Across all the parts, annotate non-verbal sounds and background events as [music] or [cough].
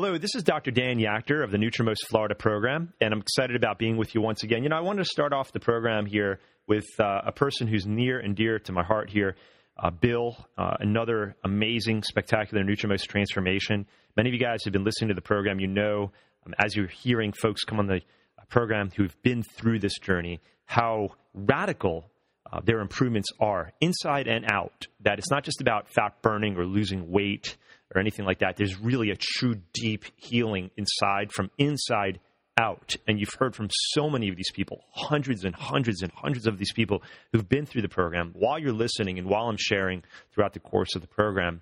Hello, this is Dr. Dan Yachter of the Nutrimost Florida program, and I'm excited about being with you once again. You know, I wanted to start off the program here with uh, a person who's near and dear to my heart here, uh, Bill, uh, another amazing, spectacular Nutrimost transformation. Many of you guys have been listening to the program. You know, um, as you're hearing folks come on the uh, program who've been through this journey, how radical uh, their improvements are inside and out. That it's not just about fat burning or losing weight or anything like that. There's really a true deep healing inside from inside out. And you've heard from so many of these people, hundreds and hundreds and hundreds of these people who've been through the program. While you're listening and while I'm sharing throughout the course of the program,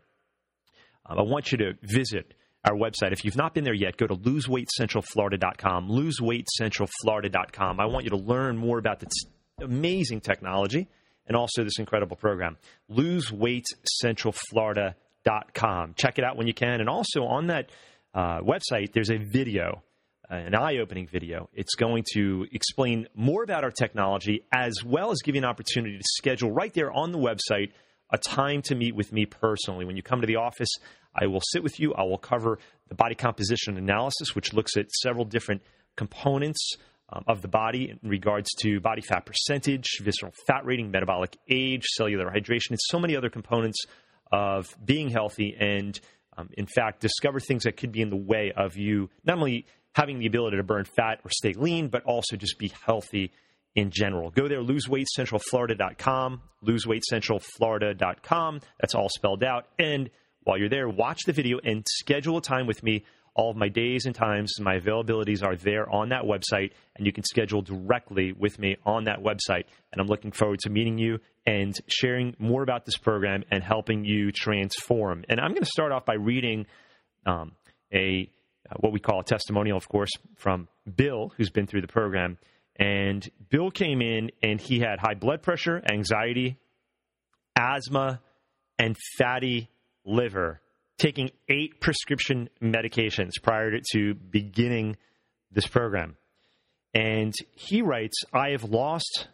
um, I want you to visit our website. If you've not been there yet, go to loseweightcentralflorida.com, loseweightcentralflorida.com. I want you to learn more about this amazing technology and also this incredible program. Loseweightcentralflorida.com com. Check it out when you can. And also on that uh, website, there's a video, an eye opening video. It's going to explain more about our technology as well as give you an opportunity to schedule right there on the website a time to meet with me personally. When you come to the office, I will sit with you. I will cover the body composition analysis, which looks at several different components um, of the body in regards to body fat percentage, visceral fat rating, metabolic age, cellular hydration, and so many other components of being healthy and, um, in fact, discover things that could be in the way of you not only having the ability to burn fat or stay lean, but also just be healthy in general. Go there, loseweightcentralflorida.com, loseweightcentralflorida.com. That's all spelled out. And while you're there, watch the video and schedule a time with me all of my days and times, and my availabilities are there on that website, and you can schedule directly with me on that website. And I'm looking forward to meeting you and sharing more about this program and helping you transform. And I'm going to start off by reading um, a uh, what we call a testimonial, of course, from Bill, who's been through the program. And Bill came in and he had high blood pressure, anxiety, asthma, and fatty liver taking eight prescription medications prior to beginning this program. And he writes, I have lost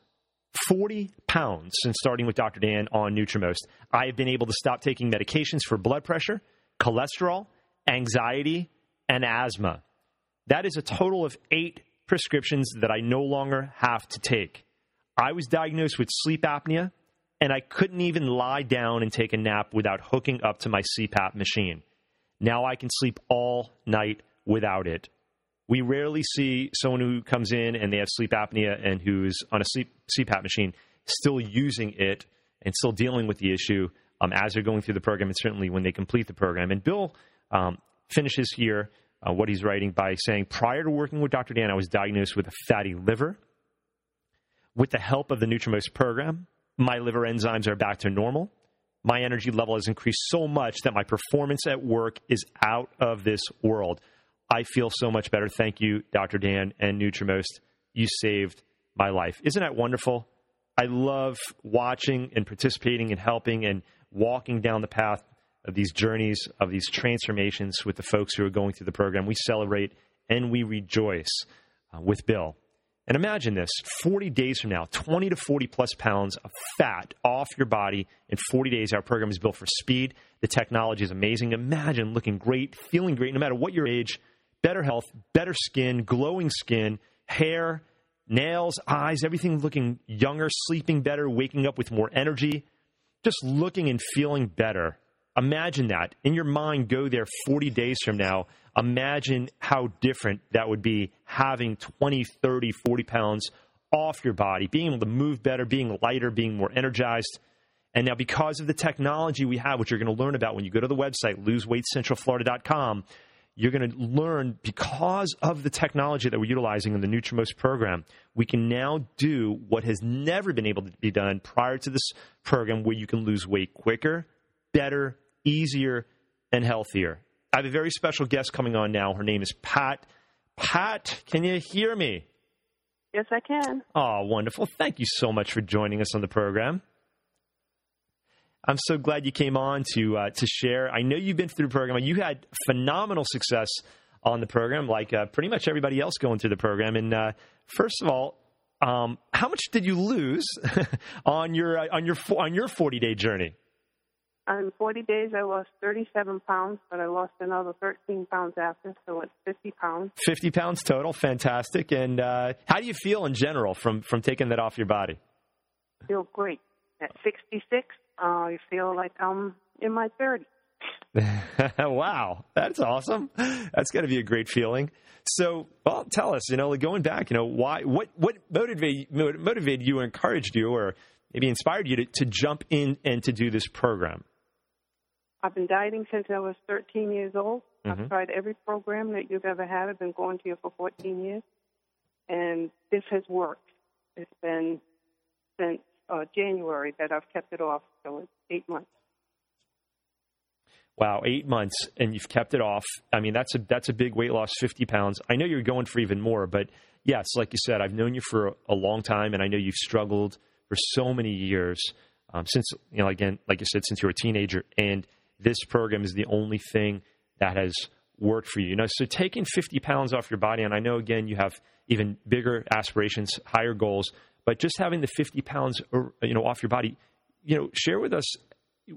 40 pounds since starting with Dr. Dan on Nutrimost. I have been able to stop taking medications for blood pressure, cholesterol, anxiety, and asthma. That is a total of eight prescriptions that I no longer have to take. I was diagnosed with sleep apnea and I couldn't even lie down and take a nap without hooking up to my CPAP machine. Now I can sleep all night without it. We rarely see someone who comes in and they have sleep apnea and who's on a sleep CPAP machine still using it and still dealing with the issue um, as they're going through the program and certainly when they complete the program. And Bill um, finishes here uh, what he's writing by saying, prior to working with Dr. Dan, I was diagnosed with a fatty liver. With the help of the Nutrimost program, my liver enzymes are back to normal. My energy level has increased so much that my performance at work is out of this world. I feel so much better. Thank you, Dr. Dan and Nutrimost. You saved my life. Isn't that wonderful? I love watching and participating and helping and walking down the path of these journeys, of these transformations with the folks who are going through the program. We celebrate and we rejoice uh, with Bill. And imagine this 40 days from now, 20 to 40 plus pounds of fat off your body in 40 days. Our program is built for speed. The technology is amazing. Imagine looking great, feeling great, no matter what your age, better health, better skin, glowing skin, hair, nails, eyes, everything looking younger, sleeping better, waking up with more energy, just looking and feeling better. Imagine that. In your mind, go there 40 days from now Imagine how different that would be having 20, 30, 40 pounds off your body, being able to move better, being lighter, being more energized. And now, because of the technology we have, which you're going to learn about when you go to the website, loseweightcentralflorida.com, you're going to learn because of the technology that we're utilizing in the Nutrimost program, we can now do what has never been able to be done prior to this program, where you can lose weight quicker, better, easier, and healthier. I have a very special guest coming on now. Her name is Pat. Pat, can you hear me? Yes, I can. Oh, wonderful. Thank you so much for joining us on the program. I'm so glad you came on to uh, to share. I know you've been through the program. You had phenomenal success on the program, like uh, pretty much everybody else going through the program. And uh, first of all, um, how much did you lose [laughs] on your uh, on your on your 40 day journey? In 40 days, I lost 37 pounds, but I lost another 13 pounds after, so it's 50 pounds. 50 pounds total, fantastic. And uh, how do you feel in general from from taking that off your body? I feel great. At 66, uh, I feel like I'm in my 30s. [laughs] wow, that's awesome. That's got to be a great feeling. So, well, tell us, you know, like going back, you know, why, what, what motivated, motivated you, or encouraged you, or maybe inspired you to, to jump in and to do this program? I've been dieting since I was 13 years old. Mm-hmm. I've tried every program that you've ever had. I've been going to you for 14 years, and this has worked. It's been since uh, January that I've kept it off, so it's eight months. Wow, eight months, and you've kept it off. I mean, that's a that's a big weight loss, fifty pounds. I know you're going for even more, but yes, like you said, I've known you for a, a long time, and I know you've struggled for so many years um, since you know again, like you said, since you were a teenager, and this program is the only thing that has worked for you. You know, so taking fifty pounds off your body, and I know again you have even bigger aspirations, higher goals, but just having the fifty pounds, you know, off your body, you know, share with us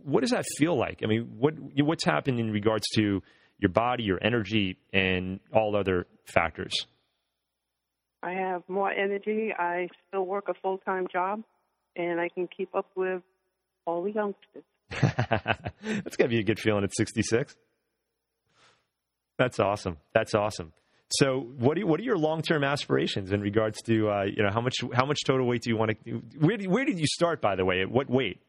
what does that feel like? I mean, what what's happened in regards to your body, your energy, and all other factors? I have more energy. I still work a full time job, and I can keep up with all the youngsters. [laughs] That's got to be a good feeling at 66. That's awesome. That's awesome. So, what, do, what are your long term aspirations in regards to uh, you know how much how much total weight do you want to? Where, where did you start, by the way? At what weight?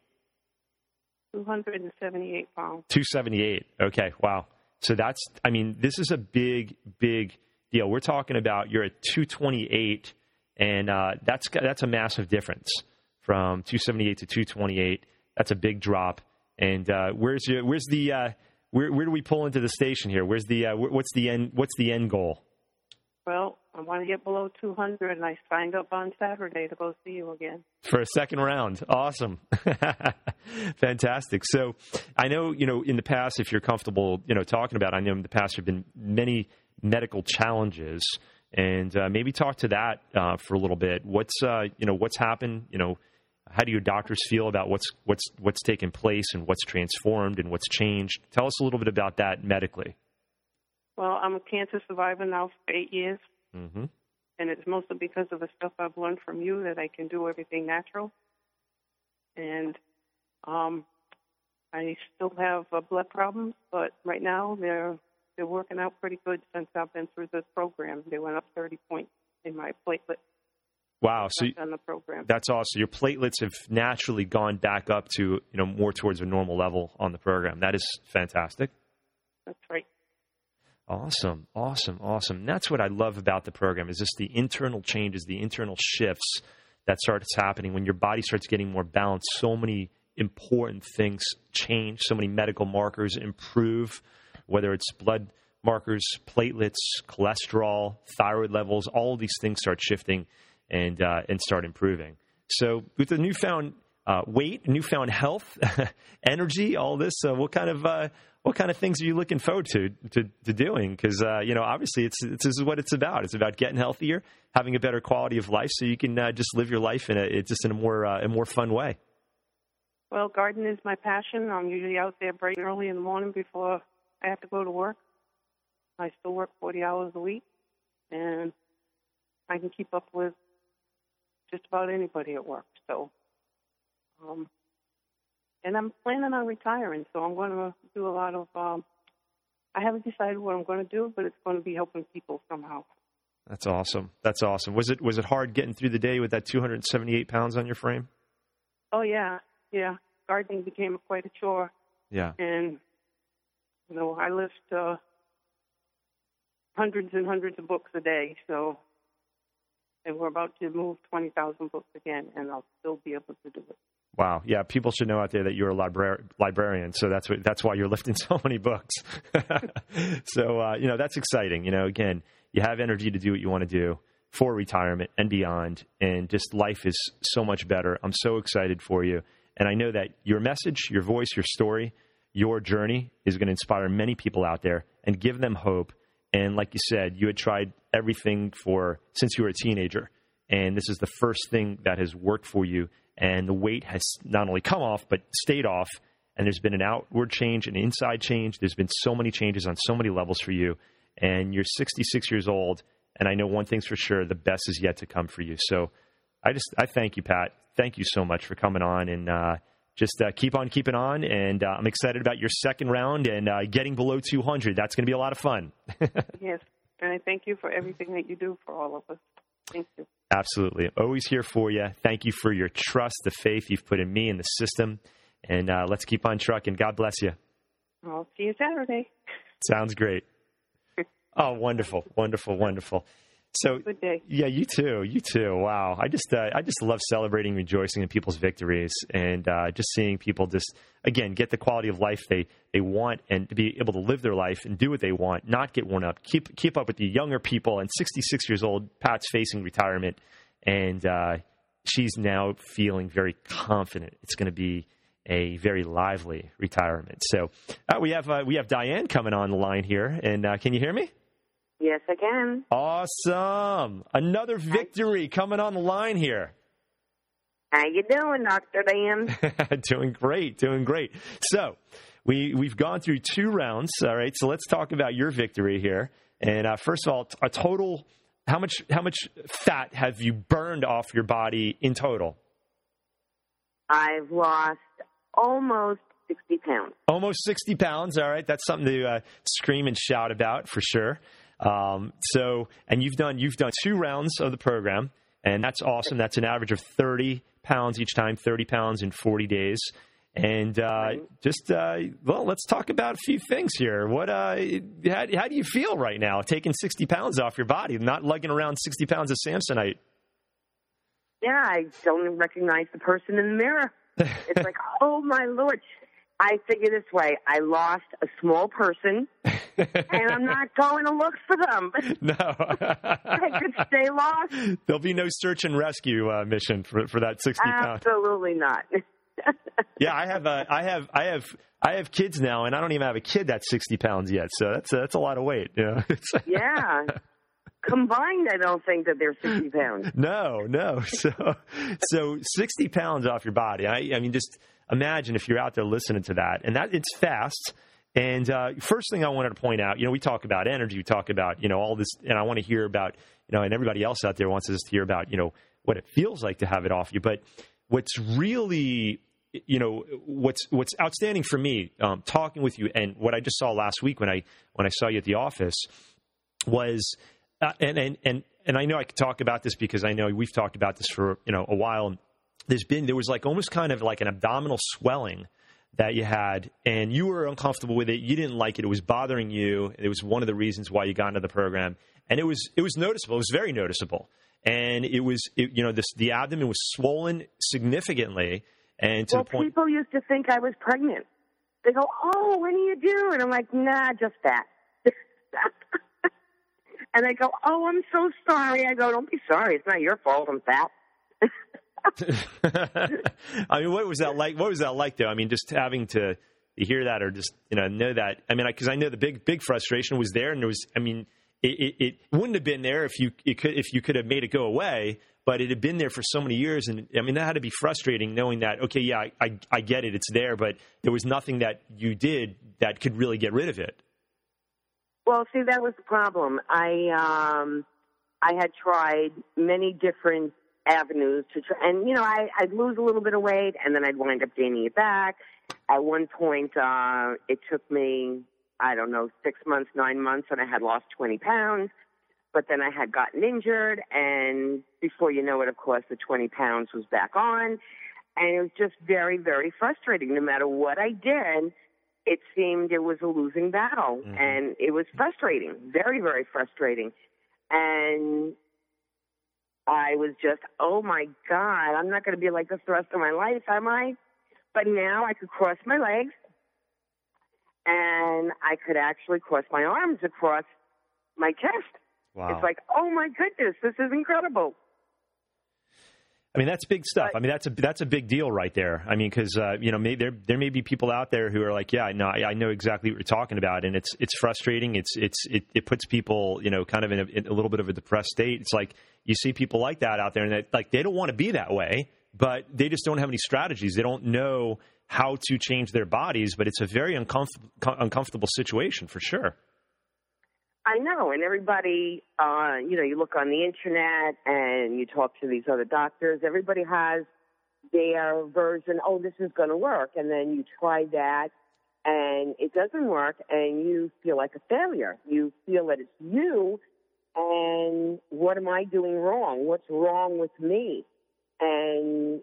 278 pounds. 278. Okay, wow. So that's, I mean, this is a big, big deal. We're talking about you're at 228, and uh, that's that's a massive difference from 278 to 228. That's a big drop. And uh, where's your, where's the uh, where where do we pull into the station here? Where's the uh, what's the end what's the end goal? Well, I want to get below 200, and I signed up on Saturday to go see you again. For a second round. Awesome. [laughs] Fantastic. So I know, you know, in the past, if you're comfortable, you know, talking about, I know in the past there have been many medical challenges. And uh, maybe talk to that uh, for a little bit. What's uh, you know what's happened? You know, how do your doctors feel about what's what's what's taken place and what's transformed and what's changed? Tell us a little bit about that medically. Well, I'm a cancer survivor now for eight years. Mm-hmm. And it's mostly because of the stuff I've learned from you that I can do everything natural. And um, I still have uh, blood problems, but right now they're they're working out pretty good since I've been through this program. They went up 30 points in my platelet. Wow! So on the program, that's awesome. Your platelets have naturally gone back up to you know more towards a normal level on the program. That is fantastic. That's right. Awesome, awesome, awesome. And that's what I love about the program is just the internal changes, the internal shifts that starts happening when your body starts getting more balanced. So many important things change. So many medical markers improve, whether it's blood markers, platelets, cholesterol, thyroid levels. All of these things start shifting and uh, and start improving. So with the newfound uh, weight, newfound health, [laughs] energy, all this. Uh, what kind of uh, what kind of things are you looking forward to to, to doing? Because uh, you know, obviously, it's, it's, this is what it's about. It's about getting healthier, having a better quality of life, so you can uh, just live your life in a just in a more a more fun way. Well, gardening is my passion. I'm usually out there bright and early in the morning before I have to go to work. I still work 40 hours a week, and I can keep up with just about anybody at work. So um, and I'm planning on retiring, so I'm going to do a lot of. Um, I haven't decided what I'm going to do, but it's going to be helping people somehow. That's awesome. That's awesome. Was it was it hard getting through the day with that 278 pounds on your frame? Oh yeah, yeah. Gardening became quite a chore. Yeah. And you know, I lift uh, hundreds and hundreds of books a day, so and we're about to move 20,000 books again, and I'll still be able to do it. Wow. Yeah, people should know out there that you're a libra- librarian, so that's what, that's why you're lifting [laughs] so many books. [laughs] so uh, you know that's exciting. You know, again, you have energy to do what you want to do for retirement and beyond, and just life is so much better. I'm so excited for you, and I know that your message, your voice, your story, your journey is going to inspire many people out there and give them hope. And like you said, you had tried everything for since you were a teenager, and this is the first thing that has worked for you and the weight has not only come off but stayed off and there's been an outward change, an inside change. There's been so many changes on so many levels for you, and you're 66 years old. And I know one thing's for sure: the best is yet to come for you. So, I just I thank you, Pat. Thank you so much for coming on and. Uh, just uh, keep on keeping on, and uh, I'm excited about your second round and uh, getting below 200. That's going to be a lot of fun. [laughs] yes, and I thank you for everything that you do for all of us. Thank you. Absolutely. Always here for you. Thank you for your trust, the faith you've put in me and the system. And uh, let's keep on trucking. God bless you. I'll see you Saturday. Sounds great. [laughs] oh, wonderful, wonderful, wonderful. So, good day. Yeah, you too. You too. Wow, I just uh, I just love celebrating, rejoicing in people's victories, and uh, just seeing people just again get the quality of life they they want, and to be able to live their life and do what they want, not get worn up, keep keep up with the younger people. And 66 years old, Pat's facing retirement, and uh, she's now feeling very confident. It's going to be a very lively retirement. So uh, we have uh, we have Diane coming on the line here, and uh, can you hear me? Yes, I can. Awesome. Another victory coming on the line here. How you doing, Dr. Dan? [laughs] doing great, doing great. So, we we've gone through two rounds, all right? So, let's talk about your victory here. And uh, first of all, a total how much how much fat have you burned off your body in total? I've lost almost 60 pounds. Almost 60 pounds. All right. That's something to uh, scream and shout about for sure. Um, so, and you've done you've done two rounds of the program, and that's awesome. That's an average of thirty pounds each time, thirty pounds in forty days. And uh, just uh, well, let's talk about a few things here. What uh, how, how do you feel right now, taking sixty pounds off your body, not lugging around sixty pounds of Samsonite? Yeah, I don't recognize the person in the mirror. [laughs] It's like, oh my lord. I figure this way: I lost a small person, and I'm not [laughs] going to look for them. No, [laughs] I could stay lost. There'll be no search and rescue uh, mission for for that sixty pounds. Absolutely not. [laughs] yeah, I have uh, I have I have I have kids now, and I don't even have a kid that's sixty pounds yet. So that's uh, that's a lot of weight. You know? yeah. Combined, I don't think that they're sixty pounds. No, no. So, so sixty pounds off your body. I, I mean, just imagine if you're out there listening to that, and that it's fast. And uh, first thing I wanted to point out, you know, we talk about energy, we talk about you know all this, and I want to hear about you know, and everybody else out there wants us to hear about you know what it feels like to have it off you. But what's really you know what's what's outstanding for me um, talking with you and what I just saw last week when I when I saw you at the office was uh, and and and and I know I could talk about this because I know we've talked about this for you know a while. There's been there was like almost kind of like an abdominal swelling that you had, and you were uncomfortable with it. You didn't like it. It was bothering you. It was one of the reasons why you got into the program, and it was it was noticeable. It was very noticeable, and it was it, you know this the abdomen was swollen significantly, and to well, the point people used to think I was pregnant. They go, "Oh, what do you do?" And I'm like, "Nah, just that." [laughs] And they go, "Oh, I'm so sorry." I go, "Don't be sorry. It's not your fault. I'm fat." [laughs] I mean, what was that like? What was that like, though? I mean, just having to hear that, or just you know know that. I mean, because I, I, know the big big frustration was there, and there was. I mean, it, it, it wouldn't have been there if you it could if you could have made it go away, but it had been there for so many years, and I mean that had to be frustrating knowing that. Okay, yeah, I, I, I get it, it's there, but there was nothing that you did that could really get rid of it. Well, see, that was the problem. I um, I had tried many different avenues to try, and you know, I, I'd lose a little bit of weight, and then I'd wind up gaining it back. At one point, uh, it took me, I don't know, six months, nine months, and I had lost 20 pounds. But then I had gotten injured, and before you know it, of course, the 20 pounds was back on. And it was just very, very frustrating. No matter what I did, it seemed it was a losing battle mm-hmm. and it was frustrating, very, very frustrating. And I was just, oh my God, I'm not going to be like this the rest of my life, am I? But now I could cross my legs and I could actually cross my arms across my chest. Wow. It's like, oh my goodness, this is incredible. I mean, that's big stuff. I mean, that's a that's a big deal right there. I mean, because uh, you know, may, there there may be people out there who are like, yeah, no, I, I, know exactly what you're talking about, and it's it's frustrating. It's it's it, it puts people, you know, kind of in a, in a, little bit of a depressed state. It's like you see people like that out there, and that like they don't want to be that way, but they just don't have any strategies. They don't know how to change their bodies, but it's a very uncomfortable uncomfortable situation for sure. I know, and everybody, uh, you know, you look on the internet and you talk to these other doctors. Everybody has their version. Oh, this is going to work, and then you try that, and it doesn't work, and you feel like a failure. You feel that it's you, and what am I doing wrong? What's wrong with me? And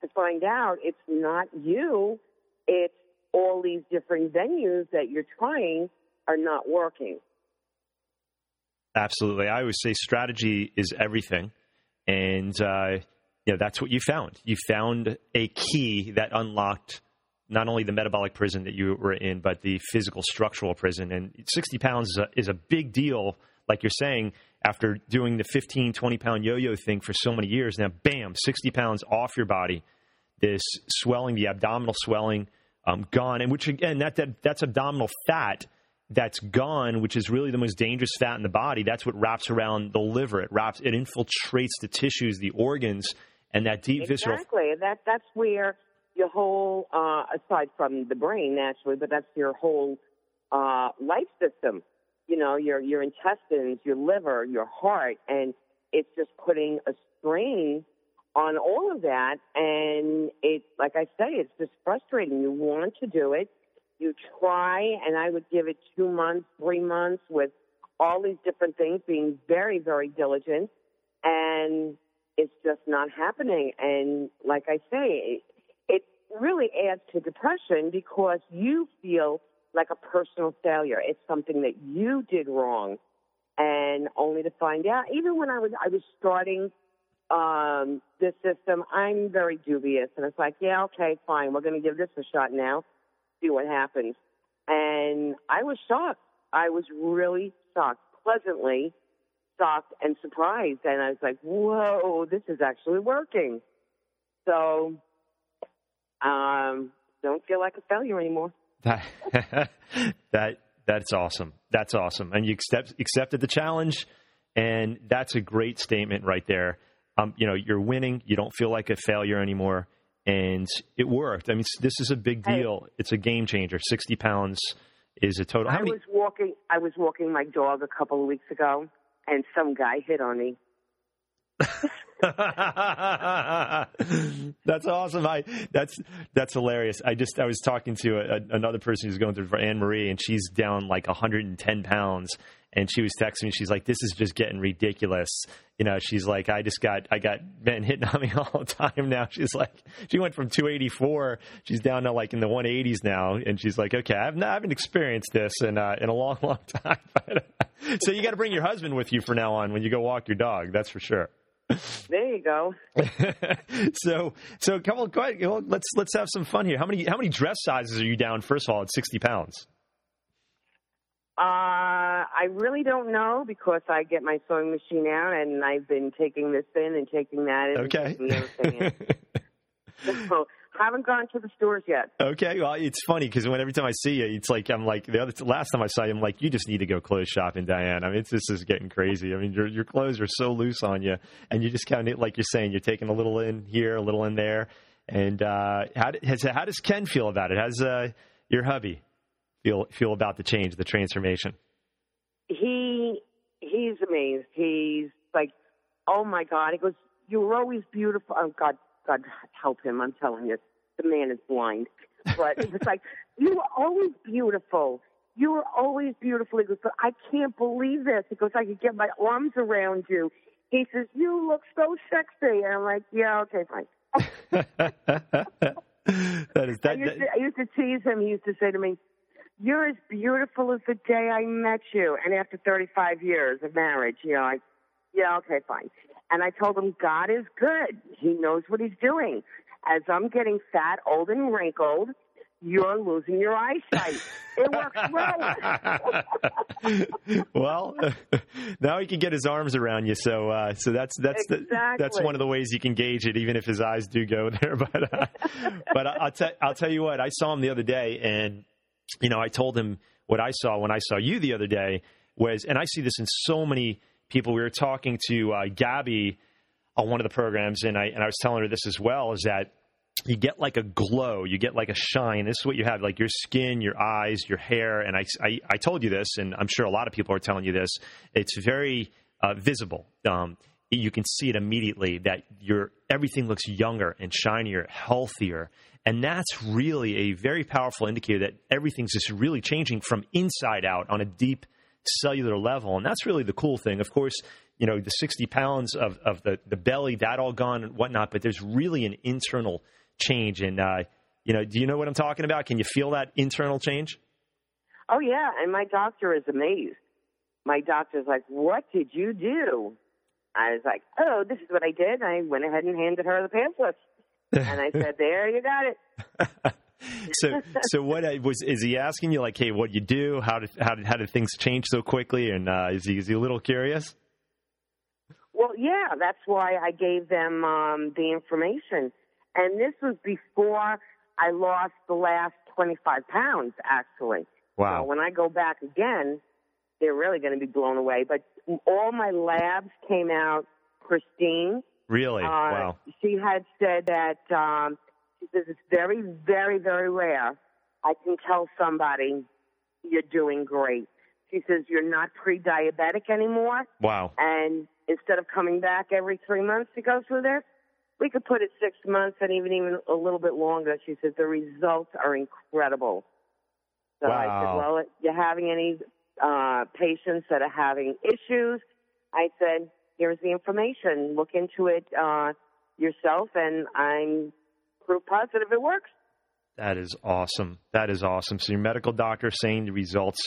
to find out it's not you, it's all these different venues that you're trying are not working. Absolutely. I always say strategy is everything. And, uh, you know, that's what you found. You found a key that unlocked not only the metabolic prison that you were in, but the physical structural prison. And 60 pounds is a, is a big deal, like you're saying, after doing the 15, 20 pound yo yo thing for so many years. Now, bam, 60 pounds off your body. This swelling, the abdominal swelling, um, gone. And which, again, that, that that's abdominal fat that's gone, which is really the most dangerous fat in the body, that's what wraps around the liver. It wraps, it infiltrates the tissues, the organs, and that deep exactly. visceral. Exactly. That that's where your whole, uh, aside from the brain naturally, but that's your whole uh, life system. You know, your your intestines, your liver, your heart, and it's just putting a strain on all of that. And it, like I say, it's just frustrating. You want to do it you try, and I would give it two months, three months with all these different things, being very, very diligent, and it's just not happening. And like I say, it, really adds to depression because you feel like a personal failure. It's something that you did wrong, and only to find out. Even when I was I was starting um, this system, I'm very dubious, and it's like, yeah, okay, fine, we're going to give this a shot now see what happens. And I was shocked. I was really shocked, pleasantly shocked and surprised. And I was like, whoa, this is actually working. So, um, don't feel like a failure anymore. That, [laughs] that, that's awesome. That's awesome. And you accept, accepted the challenge. And that's a great statement right there. Um, you know, you're winning. You don't feel like a failure anymore and it worked. I mean, this is a big deal. Hey. It's a game changer. Sixty pounds is a total. I many... was walking. I was walking my dog a couple of weeks ago, and some guy hit on me. [laughs] [laughs] that's awesome. I that's that's hilarious. I just I was talking to a, another person who's going through for Anne Marie, and she's down like 110 pounds, and she was texting me. She's like, "This is just getting ridiculous." You know, she's like, "I just got I got men hitting on me [laughs] all the time now." She's like, she went from 284, she's down to like in the 180s now, and she's like, "Okay, I've not, I haven't experienced this in uh, in a long, [laughs] long time." so you got to bring your husband with you from now on when you go walk your dog. That's for sure. There you go. [laughs] so, so come on, go ahead. let's let's have some fun here. How many how many dress sizes are you down? First of all, at sixty pounds. Uh, I really don't know because I get my sewing machine out and I've been taking this in and taking that in. Okay. And [laughs] so haven't gone to the stores yet. Okay, well, it's funny because when every time I see you, it's like I'm like the other last time I saw you, I'm like, you just need to go clothes shopping, Diane. I mean, it's, this is getting crazy. I mean, your your clothes are so loose on you, and you just kind of like you're saying, you're taking a little in here, a little in there. And uh, how, has, how does Ken feel about it? How's uh, your hubby feel feel about the change, the transformation? He he's amazed. He's like, oh my god. He goes, you were always beautiful. Oh God, God help him. I'm telling you, the man is blind. But it was like, [laughs] you were always beautiful. You were always beautiful. He goes, but I can't believe this. He goes, I could get my arms around you. He says, you look so sexy. And I'm like, yeah, okay, fine. [laughs] that is that. I used, to, I used to tease him. He used to say to me, "You're as beautiful as the day I met you." And after 35 years of marriage, you know, I, yeah, okay, fine. And I told him, God is good. He knows what he's doing. As I'm getting fat, old, and wrinkled, you're losing your eyesight. [laughs] It works well. [laughs] well, [laughs] now he can get his arms around you, so uh, so that's that's exactly. the, that's one of the ways you can gauge it, even if his eyes do go there. But uh, but I'll tell I'll tell you what, I saw him the other day, and you know I told him what I saw when I saw you the other day was, and I see this in so many people. We were talking to uh, Gabby on one of the programs, and I and I was telling her this as well is that you get like a glow, you get like a shine. This is what you have, like your skin, your eyes, your hair. And I, I, I told you this, and I'm sure a lot of people are telling you this. It's very uh, visible. Um, you can see it immediately that your everything looks younger and shinier, healthier, and that's really a very powerful indicator that everything's just really changing from inside out on a deep cellular level. And that's really the cool thing. Of course, you know the 60 pounds of, of the, the belly that all gone and whatnot, but there's really an internal change. And uh, you know, do you know what I'm talking about? Can you feel that internal change? Oh yeah, and my doctor is amazed. My doctor's like, "What did you do?" I was like, "Oh, this is what I did." I went ahead and handed her the pamphlets, and I said, "There, you got it." [laughs] [laughs] so, so what was is he asking you like, "Hey, what you do? How did how did how did things change so quickly?" And uh, is he is he a little curious? Well, yeah, that's why I gave them um, the information, and this was before I lost the last twenty five pounds. Actually, wow. So when I go back again, they're really going to be blown away. But all my labs came out pristine. Really? Uh, wow. She had said that um, she says it's very, very, very rare. I can tell somebody you're doing great. She says you're not pre-diabetic anymore, Wow. and instead of coming back every three months to go through this, we could put it six months and even even a little bit longer. She says the results are incredible. So I said, well, you're having any uh, patients that are having issues? I said, here's the information. Look into it uh, yourself, and I'm proof positive it works. That is awesome. That is awesome. So your medical doctor saying the results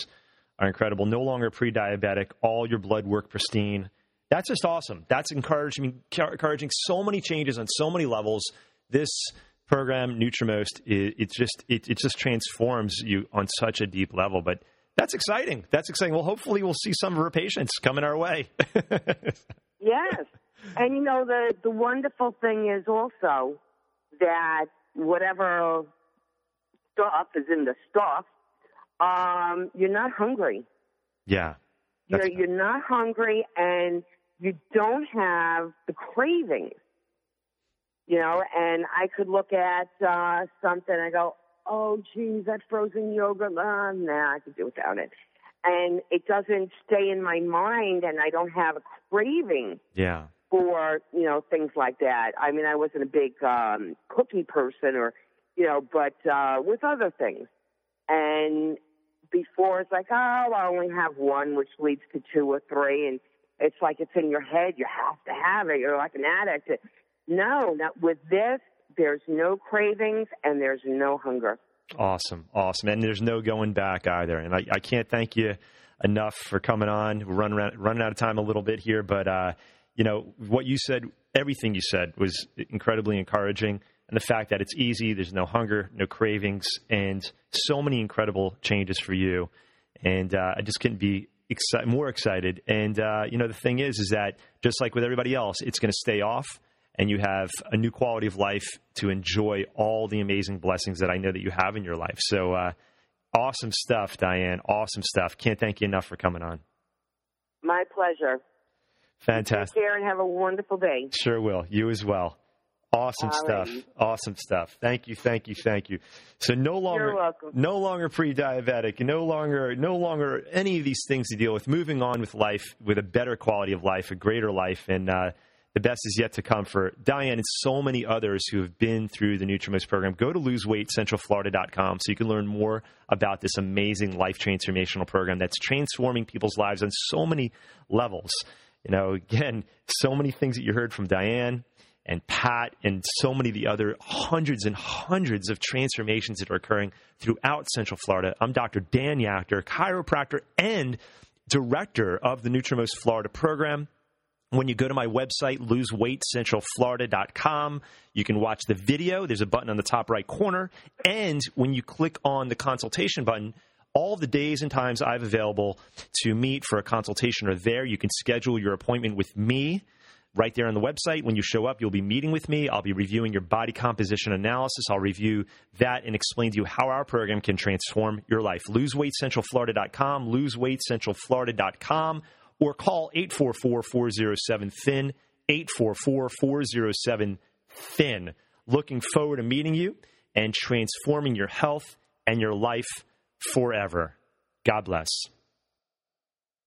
are incredible. No longer pre-diabetic. All your blood work pristine. That's just awesome. That's encouraging. Encouraging so many changes on so many levels. This program, Nutrimost, it, it's just it, it just transforms you on such a deep level. But that's exciting. That's exciting. Well, hopefully, we'll see some of our patients coming our way. [laughs] Yes. And you know the the wonderful thing is also that whatever stuff is in the stuff, um, you're not hungry. yeah. You're you're not hungry and you don't have the cravings. You know, and I could look at uh something and I go, Oh geez, that frozen yogurt, uh, nah, I could do without it. And it doesn't stay in my mind and I don't have a craving Yeah. For you know things like that. I mean, I wasn't a big um, cookie person, or you know, but uh, with other things. And before it's like, oh, I only have one, which leads to two or three, and it's like it's in your head. You have to have it. You're like an addict. No, not with this. There's no cravings and there's no hunger. Awesome, awesome, and there's no going back either. And I, I can't thank you enough for coming on. We're running running out of time a little bit here, but uh, you know what you said, everything you said was incredibly encouraging, and the fact that it's easy, there's no hunger, no cravings, and so many incredible changes for you. And uh, I just couldn't be exci- more excited. And uh, you know the thing is, is that just like with everybody else, it's going to stay off and you have a new quality of life to enjoy all the amazing blessings that I know that you have in your life. So, uh, awesome stuff, Diane. Awesome stuff. Can't thank you enough for coming on. My pleasure. Fantastic. Take care and have a wonderful day. Sure will. You as well. Awesome stuff. Awesome stuff. Thank you. Thank you. Thank you. So no longer, no longer pre-diabetic, no longer, no longer any of these things to deal with. Moving on with life, with a better quality of life, a greater life, and uh, the best is yet to come for Diane and so many others who have been through the Nutrimost program. Go to loseweightcentralflorida.com so you can learn more about this amazing life transformational program that's transforming people's lives on so many levels. You know, again, so many things that you heard from Diane and Pat and so many of the other hundreds and hundreds of transformations that are occurring throughout Central Florida. I'm Dr. Dan Yachter, chiropractor and director of the Nutrimost Florida program. When you go to my website, loseweightcentralflorida.com, you can watch the video. There's a button on the top right corner. And when you click on the consultation button, all the days and times I've available to meet for a consultation are there. You can schedule your appointment with me right there on the website. When you show up, you'll be meeting with me. I'll be reviewing your body composition analysis. I'll review that and explain to you how our program can transform your life. LoseWeightCentralFlorida.com, LoseWeightCentralFlorida.com, or call 844-407-FIN, 844-407-FIN. Looking forward to meeting you and transforming your health and your life forever. God bless.